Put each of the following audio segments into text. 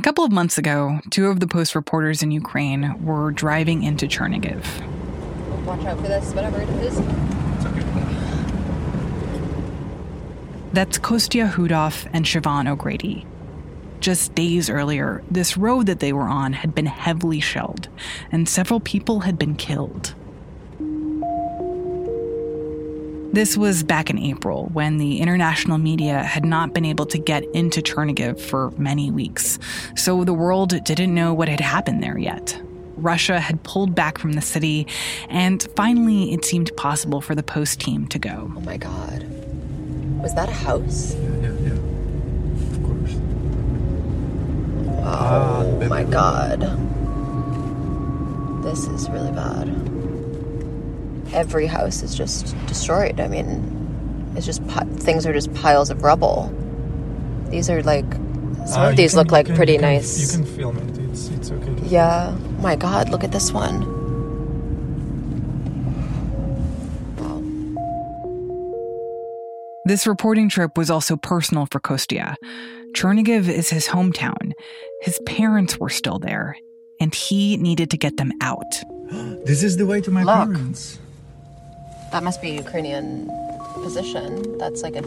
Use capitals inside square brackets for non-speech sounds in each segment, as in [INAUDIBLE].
A couple of months ago, two of the Post reporters in Ukraine were driving into Chernihiv. Watch out for this, whatever it is. That's Kostya Khudov and Siobhan O'Grady. Just days earlier, this road that they were on had been heavily shelled, and several people had been killed. This was back in April when the international media had not been able to get into Chernihiv for many weeks, so the world didn't know what had happened there yet. Russia had pulled back from the city, and finally it seemed possible for the Post team to go. Oh my god. Was that a house? Yeah, yeah, yeah. Of course. Oh ah, my god. This is really bad every house is just destroyed. I mean, it's just things are just piles of rubble. These are like some Ah, of these can- look like can- pretty you can- nice. You can film it. It's it's okay. to yeah. My God, look at this one. Wow. This reporting trip was also personal for Kostya. Chernihiv is his hometown. His parents were still there, and he needed to get them out. [GASPS] This is the way to my Look. parents. That must be a Ukrainian position. That's like a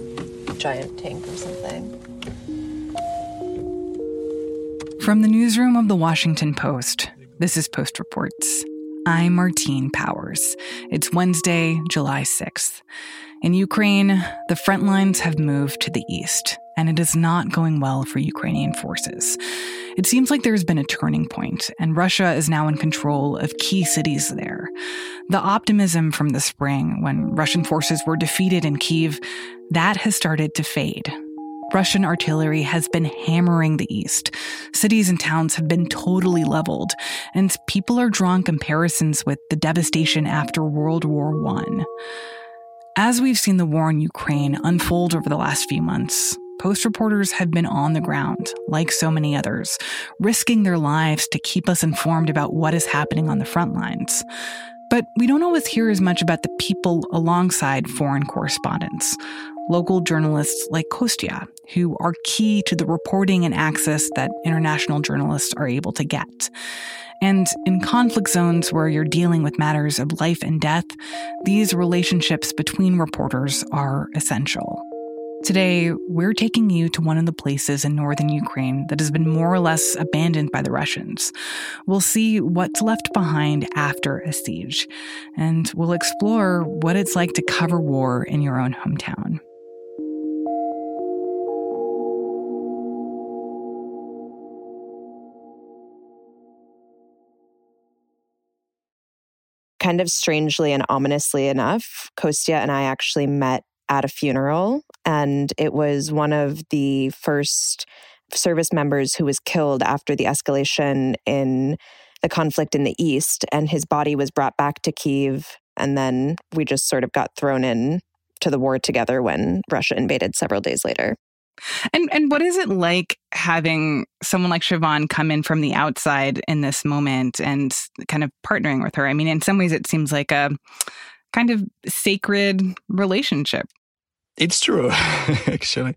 giant tank or something. From the newsroom of the Washington Post, this is Post Reports. I'm Martine Powers. It's Wednesday, July 6th. In Ukraine, the front lines have moved to the east, and it is not going well for Ukrainian forces. It seems like there's been a turning point, and Russia is now in control of key cities there. The optimism from the spring, when Russian forces were defeated in Kiev, that has started to fade. Russian artillery has been hammering the east. Cities and towns have been totally leveled, and people are drawing comparisons with the devastation after World War I. As we've seen the war in Ukraine unfold over the last few months, Post reporters have been on the ground, like so many others, risking their lives to keep us informed about what is happening on the front lines. But we don't always hear as much about the people alongside foreign correspondents local journalists like Kostya, who are key to the reporting and access that international journalists are able to get. And in conflict zones where you're dealing with matters of life and death, these relationships between reporters are essential. Today, we're taking you to one of the places in northern Ukraine that has been more or less abandoned by the Russians. We'll see what's left behind after a siege, and we'll explore what it's like to cover war in your own hometown. kind of strangely and ominously enough, Kostya and I actually met at a funeral, and it was one of the first service members who was killed after the escalation in the conflict in the east, and his body was brought back to Kiev, and then we just sort of got thrown in to the war together when Russia invaded several days later. And and what is it like having someone like Siobhan come in from the outside in this moment and kind of partnering with her? I mean, in some ways, it seems like a kind of sacred relationship. It's true, [LAUGHS] actually.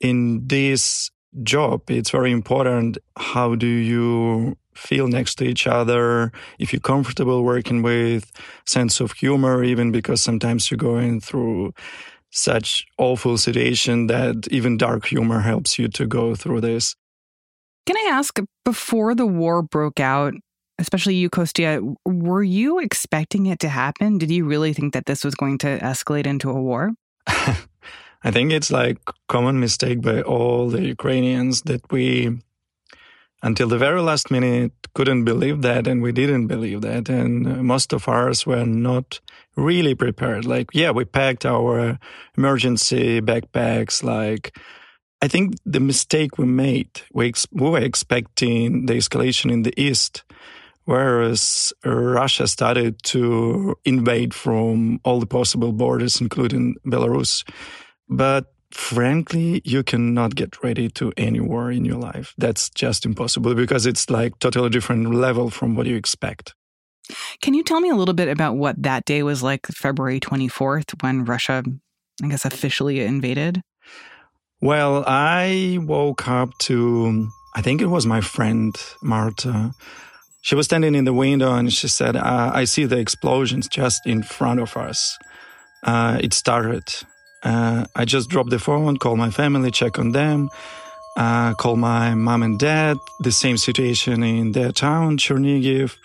In this job, it's very important how do you feel next to each other, if you're comfortable working with, sense of humor, even because sometimes you're going through such awful situation that even dark humor helps you to go through this. Can I ask, before the war broke out, especially you, Kostya, were you expecting it to happen? Did you really think that this was going to escalate into a war? [LAUGHS] I think it's like common mistake by all the Ukrainians that we until the very last minute couldn't believe that and we didn't believe that and uh, most of ours were not really prepared like yeah we packed our emergency backpacks like i think the mistake we made we, ex- we were expecting the escalation in the east whereas russia started to invade from all the possible borders including belarus but frankly, you cannot get ready to any war in your life. That's just impossible because it's like totally different level from what you expect. Can you tell me a little bit about what that day was like, February 24th, when Russia, I guess, officially invaded? Well, I woke up to I think it was my friend Marta. She was standing in the window and she said, uh, I see the explosions just in front of us. Uh, it started. Uh, I just dropped the phone, called my family, check on them, uh, call my mom and dad. The same situation in their town, Chernihiv.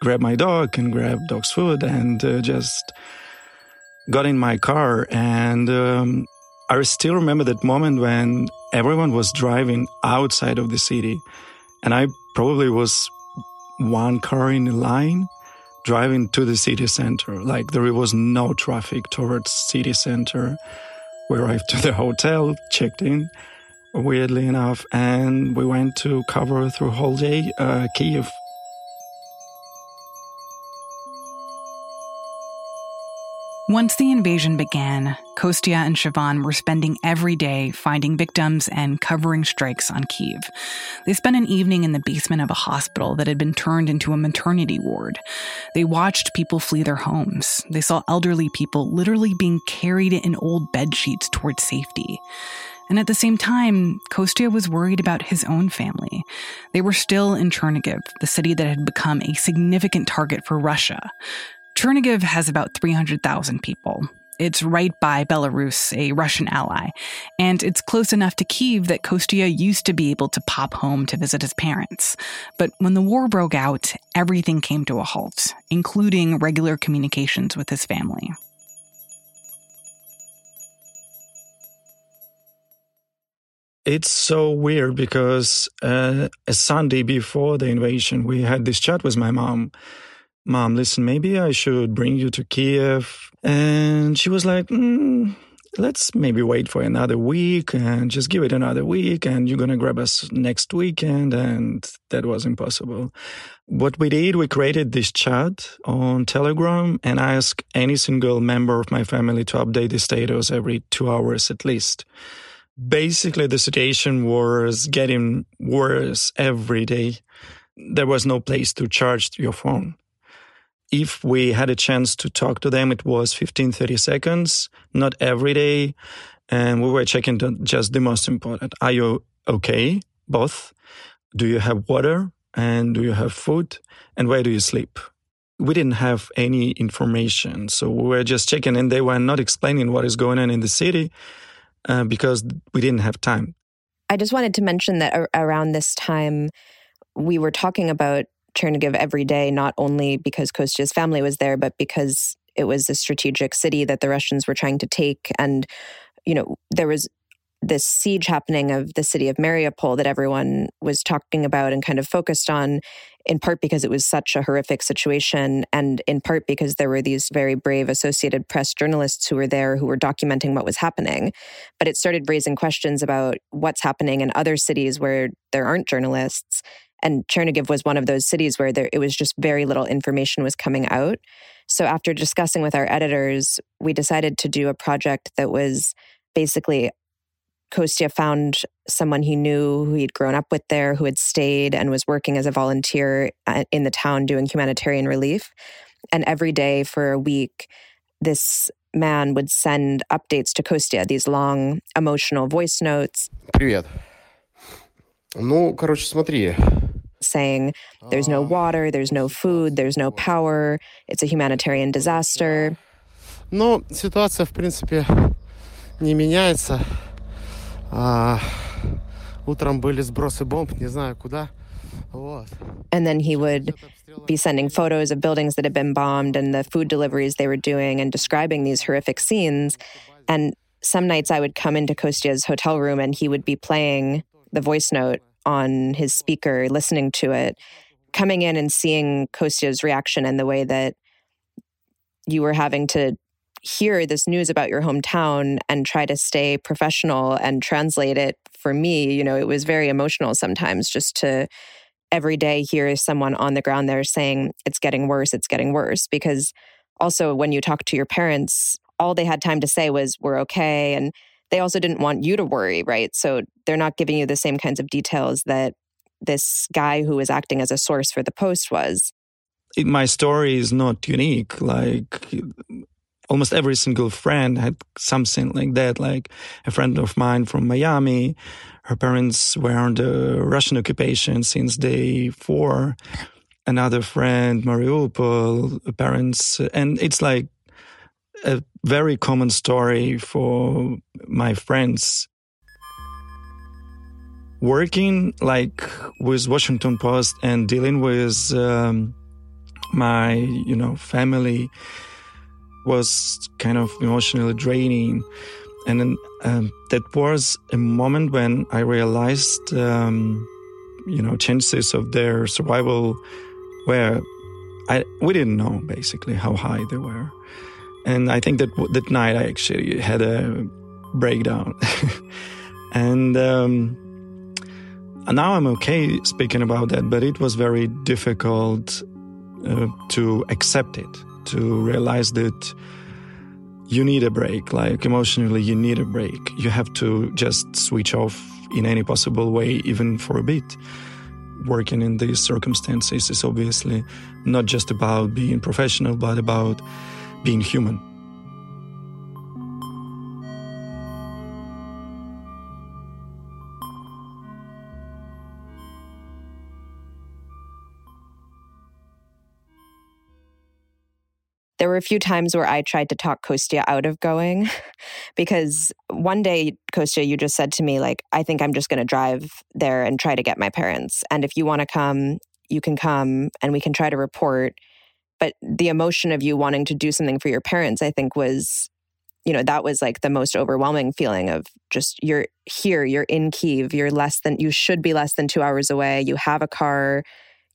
Grab my dog and grab dog's food and uh, just got in my car. And um, I still remember that moment when everyone was driving outside of the city, and I probably was one car in a line driving to the city center. Like there was no traffic towards city center. We arrived to the hotel, checked in, weirdly enough, and we went to cover through whole day uh, Kiev. Once the invasion began, Kostya and Siobhan were spending every day finding victims and covering strikes on Kiev. They spent an evening in the basement of a hospital that had been turned into a maternity ward. They watched people flee their homes. They saw elderly people literally being carried in old bed sheets towards safety. And at the same time, Kostya was worried about his own family. They were still in Chernihiv, the city that had become a significant target for Russia. Chernihiv has about 300,000 people. It's right by Belarus, a Russian ally, and it's close enough to Kiev that Kostya used to be able to pop home to visit his parents. But when the war broke out, everything came to a halt, including regular communications with his family. It's so weird because uh, a Sunday before the invasion, we had this chat with my mom Mom, listen, maybe I should bring you to Kiev. And she was like, mm, Let's maybe wait for another week and just give it another week. And you're going to grab us next weekend. And that was impossible. What we did, we created this chat on Telegram and I asked any single member of my family to update the status every two hours at least. Basically, the situation was getting worse every day. There was no place to charge your phone if we had a chance to talk to them, it was 15, 30 seconds, not every day. And we were checking just the most important. Are you okay? Both. Do you have water? And do you have food? And where do you sleep? We didn't have any information. So we were just checking and they were not explaining what is going on in the city uh, because we didn't have time. I just wanted to mention that around this time, we were talking about Chernihiv every day, not only because Kostya's family was there, but because it was a strategic city that the Russians were trying to take. And, you know, there was this siege happening of the city of Mariupol that everyone was talking about and kind of focused on, in part because it was such a horrific situation, and in part because there were these very brave Associated Press journalists who were there who were documenting what was happening. But it started raising questions about what's happening in other cities where there aren't journalists and Chernihiv was one of those cities where there, it was just very little information was coming out. So after discussing with our editors, we decided to do a project that was basically Kostya found someone he knew who he'd grown up with there, who had stayed and was working as a volunteer uh, in the town doing humanitarian relief. And every day for a week, this man would send updates to Kostya, these long emotional voice notes. Привет. Ну, короче, смотри, saying there's no water, there's no food, there's no power, it's a humanitarian disaster. Но ситуация, в принципе, не меняется. А, утром были сбросы бомб, не знаю куда. And then he would be sending photos of buildings that had been bombed and the food deliveries they were doing and describing these horrific scenes. And some nights I would come into Kostya's hotel room and he would be playing the voice note on his speaker, listening to it, coming in and seeing Kostya's reaction and the way that you were having to hear this news about your hometown and try to stay professional and translate it. For me you know it was very emotional sometimes just to every day hear someone on the ground there saying it's getting worse it's getting worse because also when you talk to your parents all they had time to say was we're okay and they also didn't want you to worry, right? So they're not giving you the same kinds of details that this guy who was acting as a source for the post was. It, my story is not unique. Like almost every single friend had something like that. Like a friend of mine from Miami, her parents were under Russian occupation since day four. Another friend, Mariupol, parents, and it's like a very common story for my friends. Working like with Washington Post and dealing with um, my, you know, family was kind of emotionally draining. And then, um, that was a moment when I realized, um, you know, chances of their survival were, I, we didn't know basically how high they were. And I think that that night I actually had a breakdown. [LAUGHS] and, um, now I'm okay speaking about that, but it was very difficult uh, to accept it to realize that you need a break. Like emotionally, you need a break. You have to just switch off in any possible way, even for a bit. Working in these circumstances is obviously not just about being professional, but about being human. There were a few times where I tried to talk Kostya out of going [LAUGHS] because one day, Kostya, you just said to me, like, I think I'm just going to drive there and try to get my parents. And if you want to come, you can come and we can try to report. But the emotion of you wanting to do something for your parents, I think, was, you know, that was like the most overwhelming feeling of just you're here, you're in Kiev, you're less than, you should be less than two hours away, you have a car,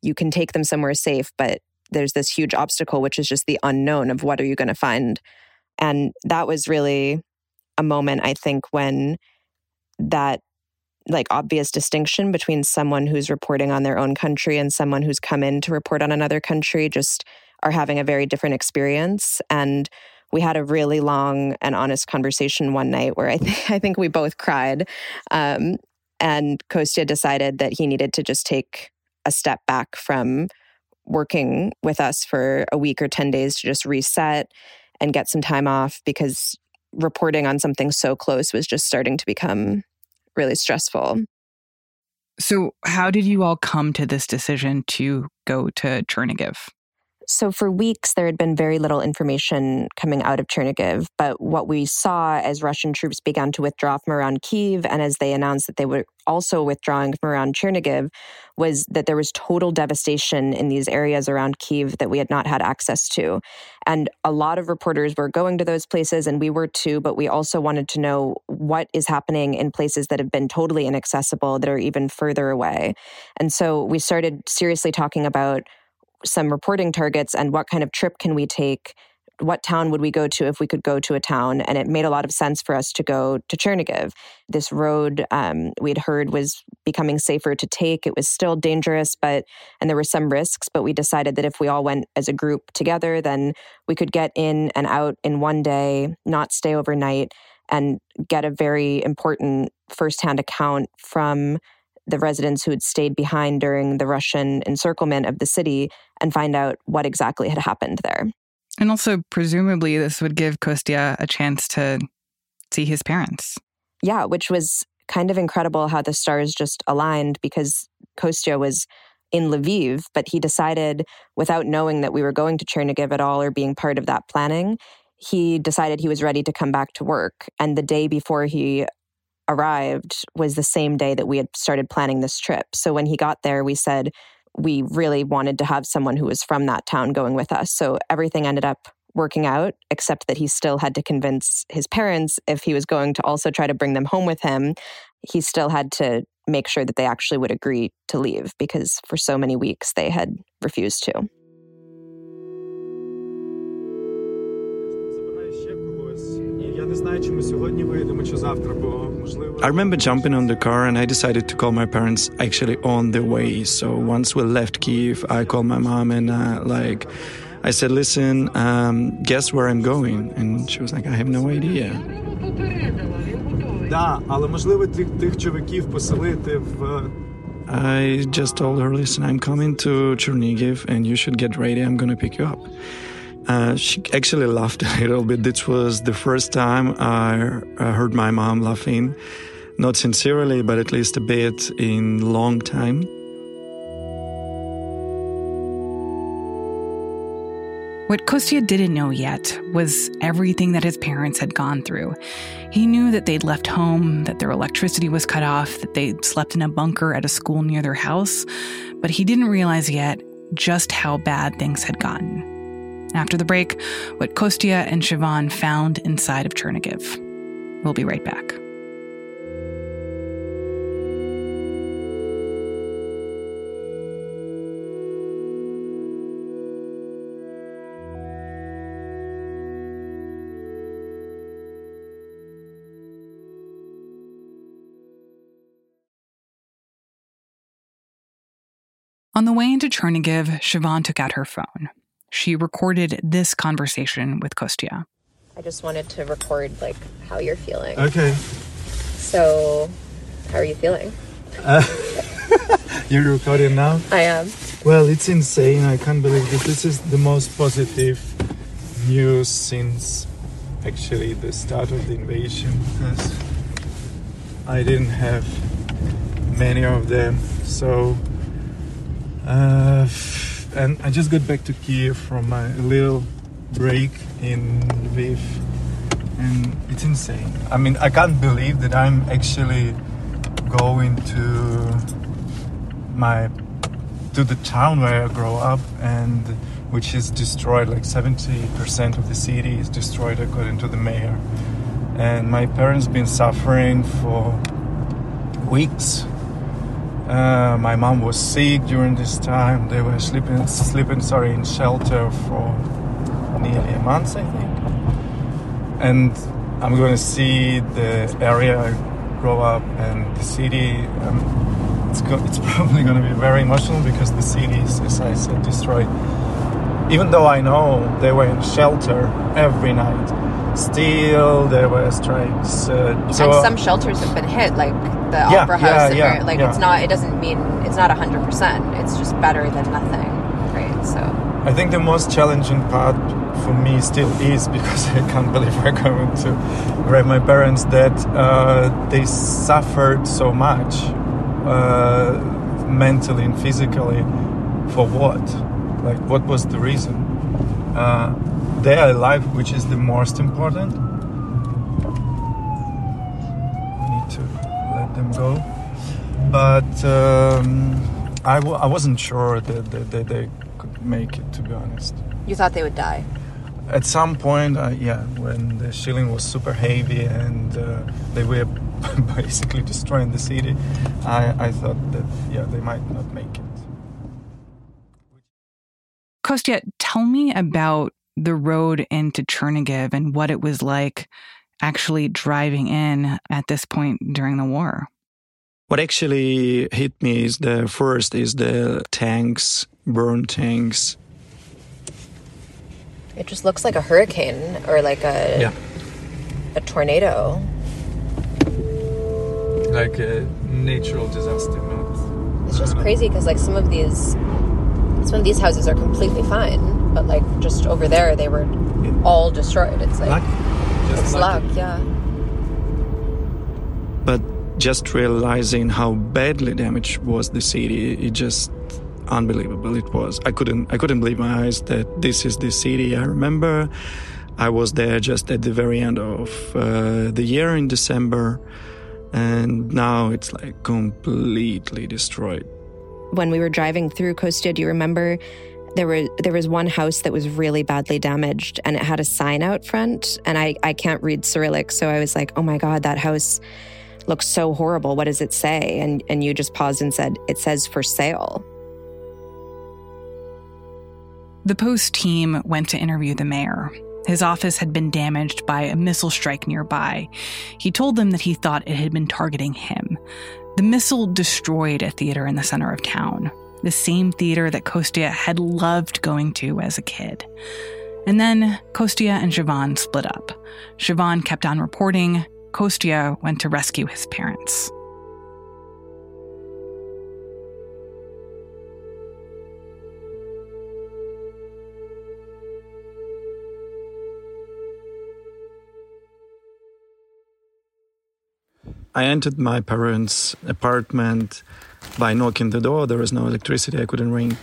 you can take them somewhere safe, but there's this huge obstacle, which is just the unknown of what are you going to find. And that was really a moment, I think, when that like obvious distinction between someone who's reporting on their own country and someone who's come in to report on another country just are having a very different experience. And we had a really long and honest conversation one night where I, [LAUGHS] th- I think we both cried. Um, and Kostya decided that he needed to just take a step back from working with us for a week or 10 days to just reset and get some time off because reporting on something so close was just starting to become really stressful. So, how did you all come to this decision to go to Chernihiv? So, for weeks, there had been very little information coming out of Chernihiv. But what we saw as Russian troops began to withdraw from around Kiev and as they announced that they were also withdrawing from around Chernihiv was that there was total devastation in these areas around Kiev that we had not had access to. And a lot of reporters were going to those places, and we were too, but we also wanted to know what is happening in places that have been totally inaccessible, that are even further away. And so we started seriously talking about some reporting targets and what kind of trip can we take what town would we go to if we could go to a town? And it made a lot of sense for us to go to Chernihiv. This road um, we'd heard was becoming safer to take. It was still dangerous, but and there were some risks. But we decided that if we all went as a group together, then we could get in and out in one day, not stay overnight, and get a very important firsthand account from the residents who had stayed behind during the Russian encirclement of the city and find out what exactly had happened there. And also, presumably, this would give Kostya a chance to see his parents. Yeah, which was kind of incredible how the stars just aligned because Kostya was in Lviv, but he decided, without knowing that we were going to Chernihiv at all or being part of that planning, he decided he was ready to come back to work. And the day before he arrived was the same day that we had started planning this trip. So when he got there, we said we really wanted to have someone who was from that town going with us. So everything ended up working out, except that he still had to convince his parents if he was going to also try to bring them home with him. He still had to make sure that they actually would agree to leave because for so many weeks they had refused to. I remember jumping on the car and I decided to call my parents actually on the way. So once we left Kiev, I called my mom and uh, like I said, "Listen, um, guess where I'm going?" And she was like, "I have no idea." I just told her, "Listen, I'm coming to Chernihiv, and you should get ready. I'm gonna pick you up." Uh, she actually laughed [LAUGHS] a little bit. This was the first time I heard my mom laughing, not sincerely, but at least a bit in long time. What Kostya didn't know yet was everything that his parents had gone through. He knew that they'd left home, that their electricity was cut off, that they'd slept in a bunker at a school near their house, but he didn't realize yet just how bad things had gotten. After the break, what Kostya and Siobhan found inside of Chernihiv. We'll be right back. On the way into Chernihiv, Siobhan took out her phone. She recorded this conversation with Kostya. I just wanted to record like how you're feeling. Okay. So, how are you feeling? Uh, [LAUGHS] you're recording now? I am. Well, it's insane. I can't believe this. This is the most positive news since actually the start of the invasion because I didn't have many of them. So uh, and I just got back to Kiev from my little break in Lviv, and it's insane. I mean, I can't believe that I'm actually going to my to the town where I grow up and which is destroyed like 70% of the city is destroyed according to the mayor. And my parents been suffering for weeks uh, my mom was sick during this time. They were sleeping, sleeping, sorry, in shelter for nearly a month, I think. And I'm going to see the area I grow up and the city. Um, it's, go- it's [LAUGHS] probably going to be very emotional because the city is, as I said, destroyed. Even though I know they were in shelter every night, still there were strikes. Uh, so, and some shelters have been hit, like the yeah, Opera House. Yeah, yeah, like it's not. It doesn't mean it's not hundred percent. It's just better than nothing, right? So. I think the most challenging part for me still is because [LAUGHS] I can't believe we're going to grab my parents that uh, they suffered so much uh, mentally and physically for what? Like, what was the reason? They are alive, which is the most important. We need to let them go. But um, I w- I wasn't sure that, that, that, they could make it, to be honest. You thought they would die? At some point, uh, yeah, when the shelling was super heavy and uh, they were [LAUGHS] basically destroying the city, I, I thought that, yeah, they might not make it. Kostya, tell me about the road into Chernihiv and what it was like actually driving in at this point during the war. What actually hit me is the first is the tanks, burned tanks. It just looks like a hurricane or like a yeah. a tornado. Like a natural disaster. It's just crazy because like some of these some of these houses are completely fine but like just over there they were all destroyed. It's like it's luck, yeah. But just realizing how badly damaged was the city, it just unbelievable it was. I couldn't I couldn't believe my eyes that this is the city I remember. I was there just at the very end of uh, the year in December, and now it's like completely destroyed. When we were driving through Kostya, do you remember there were there was one house that was really badly damaged and it had a sign out front and I, I can't read Cyrillic so I was like oh my god that house looks so horrible. What does it say? And and you just paused and said it says for sale. The post team went to interview the mayor. His office had been damaged by a missile strike nearby. He told them that he thought it had been targeting him. The missile destroyed a theater in the center of town the same theater that Kostya had loved going to as a kid. And then Kostya and Siobhan split up. Siobhan kept on reporting, Kostya went to rescue his parents. I entered my parents' apartment by knocking the door. There was no electricity. I couldn't ring.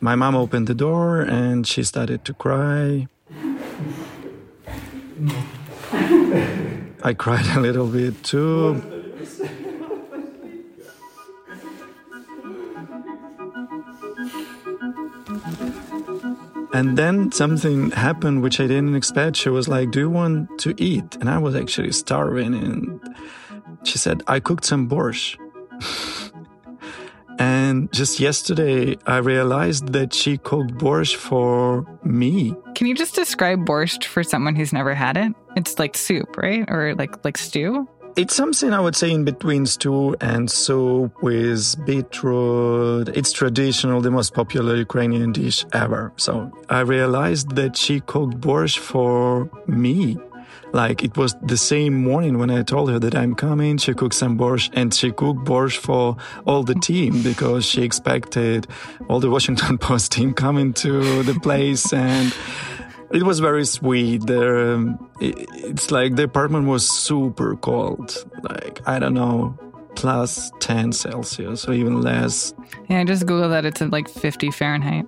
My mom opened the door and she started to cry. I cried a little bit too. And then something happened which I didn't expect. She was like, Do you want to eat? And I was actually starving. And she said, I cooked some borscht. [LAUGHS] and just yesterday, I realized that she cooked borscht for me. Can you just describe borscht for someone who's never had it? It's like soup, right? Or like like stew? It's something I would say in between stew and soup with beetroot. It's traditional, the most popular Ukrainian dish ever. So I realized that she cooked borscht for me. Like it was the same morning when I told her that I'm coming, she cooked some borscht and she cooked borscht for all the team [LAUGHS] because she expected all the Washington [LAUGHS] Post team coming to the place and it was very sweet. There, um, it, it's like the apartment was super cold. Like I don't know, plus ten Celsius or even less. Yeah, I just googled that. It's at like 50 Fahrenheit.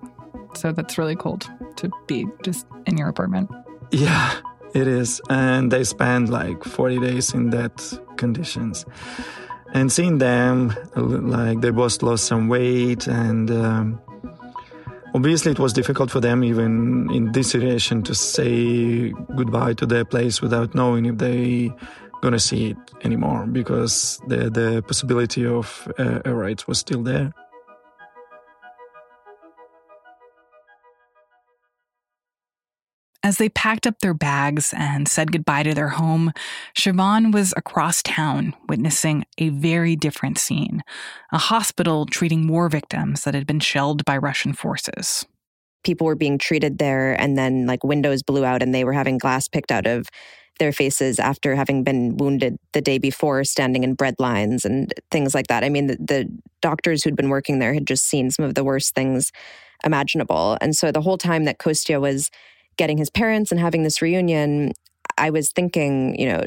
So that's really cold to be just in your apartment. Yeah, it is. And they spent like 40 days in that conditions. And seeing them, like they both lost some weight and. Um, Obviously, it was difficult for them, even in this situation, to say goodbye to their place without knowing if they gonna see it anymore, because the the possibility of uh, a right was still there. As they packed up their bags and said goodbye to their home, Siobhan was across town witnessing a very different scene a hospital treating war victims that had been shelled by Russian forces. People were being treated there, and then like windows blew out, and they were having glass picked out of their faces after having been wounded the day before, standing in bread lines and things like that. I mean, the, the doctors who'd been working there had just seen some of the worst things imaginable. And so the whole time that Kostya was getting his parents and having this reunion, I was thinking, you know,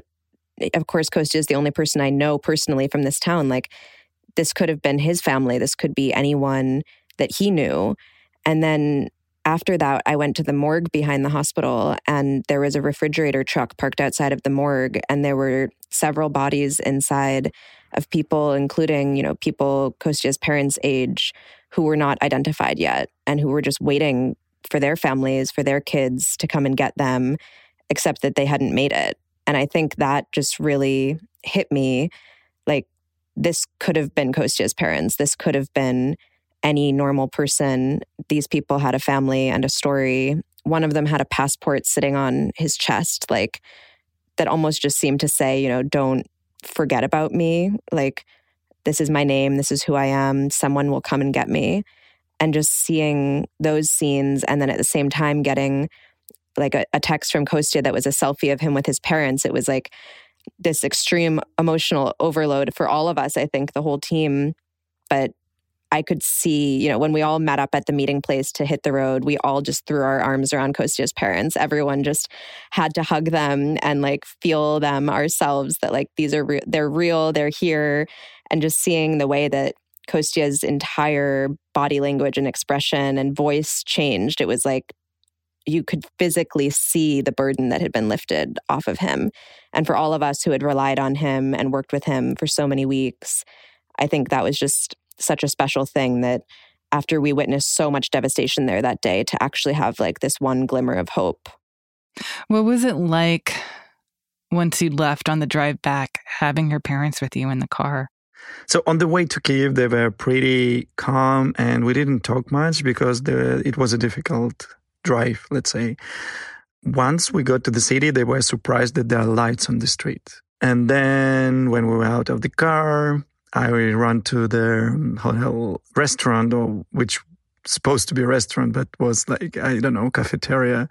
of course, Kostya is the only person I know personally from this town. Like, this could have been his family. This could be anyone that he knew. And then after that, I went to the morgue behind the hospital, and there was a refrigerator truck parked outside of the morgue, and there were several bodies inside of people, including, you know, people Kostya's parents' age who were not identified yet and who were just waiting for their families, for their kids to come and get them, except that they hadn't made it. And I think that just really hit me like this could have been Kostya's parents. This could have been any normal person. These people had a family and a story. One of them had a passport sitting on his chest, like that almost just seemed to say, you know, don't forget about me. Like, this is my name. This is who I am. Someone will come and get me and just seeing those scenes and then at the same time getting like a, a, text from Kostya that was a selfie of him with his parents. It was like this extreme emotional overload for all of us, I think, the whole team. But I could see, you know, when we all met up at the meeting place to hit the road, we all just threw our arms around Kostya's parents. Everyone just had to hug them and like feel them ourselves that like these are re- they're real, they're here and just seeing the way that Kostya's entire body language and expression and voice changed. It was like you could physically see the burden that had been lifted off of him. And for all of us who had relied on him and worked with him for so many weeks, I think that was just such a special thing that after we witnessed so much devastation there that day to actually have like this one glimmer of hope. What was it like once you left on the drive back, having your parents with you in the car? So on the way to Kiev, they were pretty calm, and we didn't talk much because the, it was a difficult drive. Let's say. Once we got to the city, they were surprised that there are lights on the street. And then when we were out of the car, I ran to the hotel restaurant, or which supposed to be a restaurant, but was like I don't know cafeteria.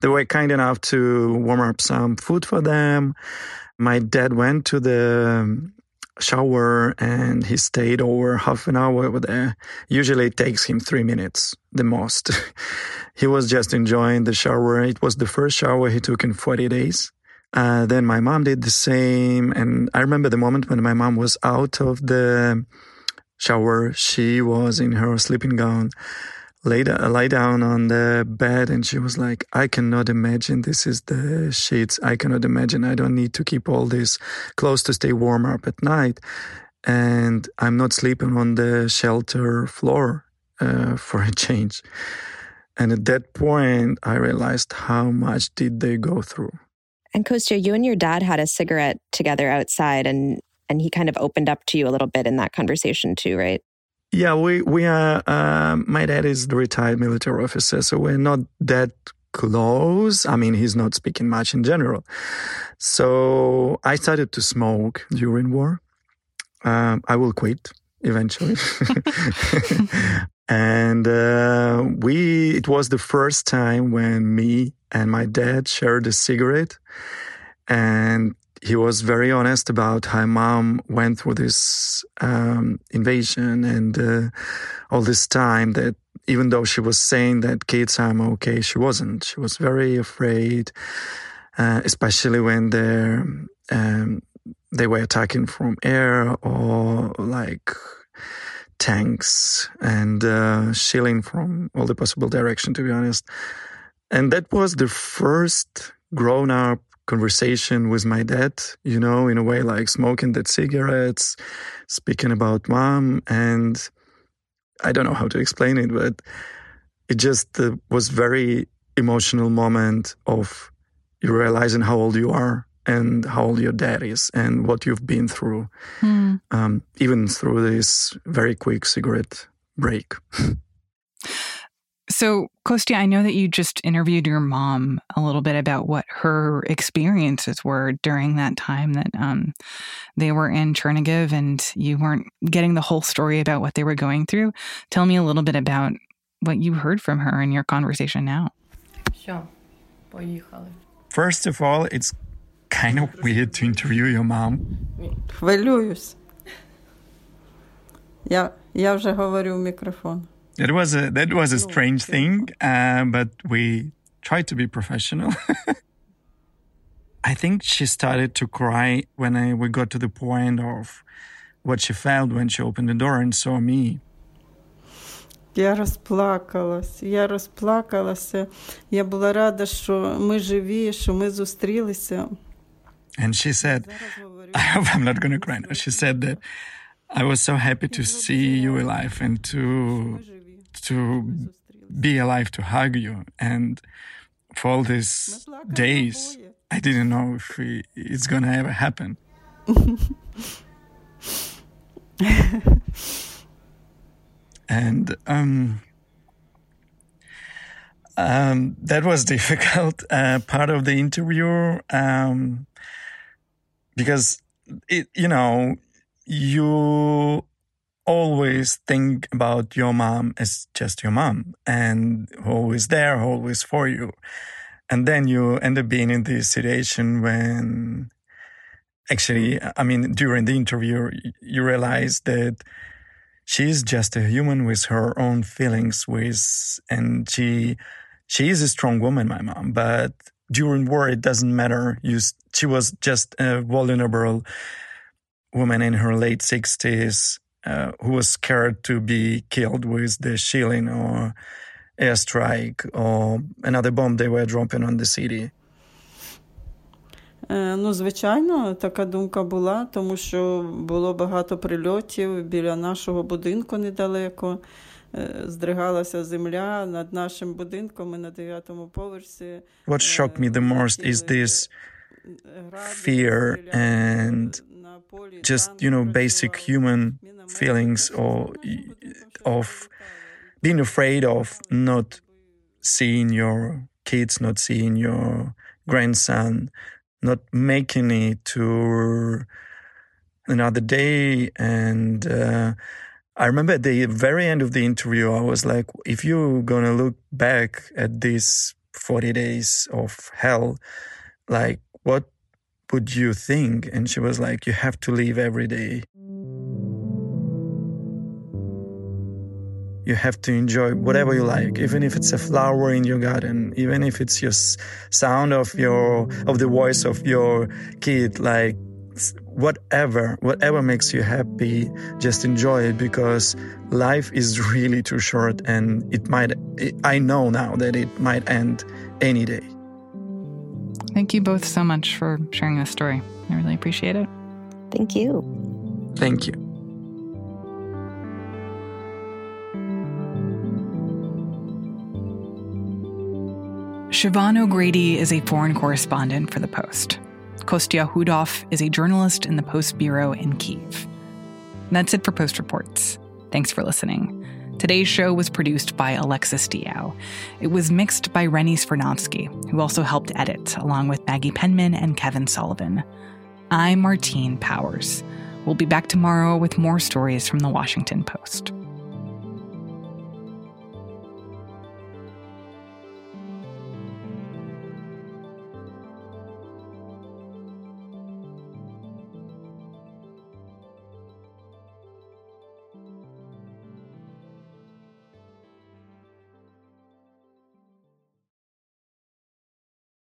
They were kind enough to warm up some food for them. My dad went to the shower and he stayed over half an hour over there. Usually it takes him three minutes, the most. [LAUGHS] he was just enjoying the shower. It was the first shower he took in 40 days. Uh, then my mom did the same. And I remember the moment when my mom was out of the shower. She was in her sleeping gown lay, lay down on the bed and she was like, I cannot imagine this is the sheets. I cannot imagine. I don't need to keep all this clothes to stay warm up at night. And I'm not sleeping on the shelter floor uh, [LAUGHS] for a change. And at that point, I realized how much did they go through. And Kostya, you and your dad had a cigarette together outside, and and he kind of opened up to you a little bit in that conversation too, right? Yeah, we we are. Uh, my dad is the retired military officer, so we're not that close. I mean, he's not speaking much in general. So I started to smoke during war. Um, I will quit eventually. [LAUGHS] and uh, we, it was the first time when me and my dad shared a cigarette. And he was very honest about how mom went through this um, invasion and uh, all this time that even though she was saying that kids i'm okay she wasn't. She was very afraid uh, especially when they um, they were attacking from air or like tanks and uh, shelling from all the possible direction to be honest. And that was the first grown up conversation with my dad, you know, in a way like smoking that cigarettes, speaking about mom. And I don't know how to explain it, but it just uh, was very emotional moment of you realizing how old you are and how old your dad is and what you've been through, mm. um, even through this very quick cigarette break. [LAUGHS] So, Kostya, I know that you just interviewed your mom a little bit about what her experiences were during that time that um, they were in Chernihiv and you weren't getting the whole story about what they were going through. Tell me a little bit about what you heard from her in your conversation now. First of all, it's kind of weird to interview your mom. Я, я вже говорю в мікрофон. That was a that was a strange thing, uh, but we tried to be professional. [LAUGHS] I think she started to cry when I, we got to the point of what she felt when she opened the door and saw me. Я розплакалась, я розплакалася. Я була рада, що ми живі, що ми зустрілися. And she said, [LAUGHS] I hope I'm not going to cry now. She said that I was so happy to see you alive and to to be alive to hug you. And for all these days i didn't know if we, it's gonna ever happen. [LAUGHS] And um, um, that was [LAUGHS] difficult uh, part of the interview um, because it, you know you always think about your mom as just your mom and always there, always for you. And then you end up being in this situation when actually, I mean, during the interview, you realize that she's just a human with her own feelings with, and she, she is a strong woman, my mom, but during war, it doesn't matter. You, she was just a vulnerable woman in her late sixties uh, who was scared to be killed with the shelling or airstrike or another bomb they were dropping on the city. Ну, звичайно, така думка була, тому що було багато прильотів біля нашого будинку недалеко. Здригалася земля над нашим будинком. Ми на дев'ятому поверсі. What shocked me the most is this fear and just you know basic human feelings or of being afraid of not seeing your kids not seeing your grandson not making it to another day and uh, i remember at the very end of the interview i was like if you're gonna look back at these 40 days of hell like what would you think? And she was like, You have to leave every day. You have to enjoy whatever you like, even if it's a flower in your garden, even if it's your sound of your of the voice of your kid. Like whatever, whatever makes you happy, just enjoy it because life is really too short and it might, I know now that it might end any day. Thank you both so much for sharing this story. I really appreciate it. Thank you. Thank you. Siobhan O'Grady is a foreign correspondent for The Post. Kostya Khudov is a journalist in the Post Bureau in Kyiv. That's it for Post Reports. Thanks for listening. Today's show was produced by Alexis Diao. It was mixed by Rennie Svirnovskiy, who also helped edit, along with Maggie Penman and Kevin Sullivan. I'm Martine Powers. We'll be back tomorrow with more stories from the Washington Post.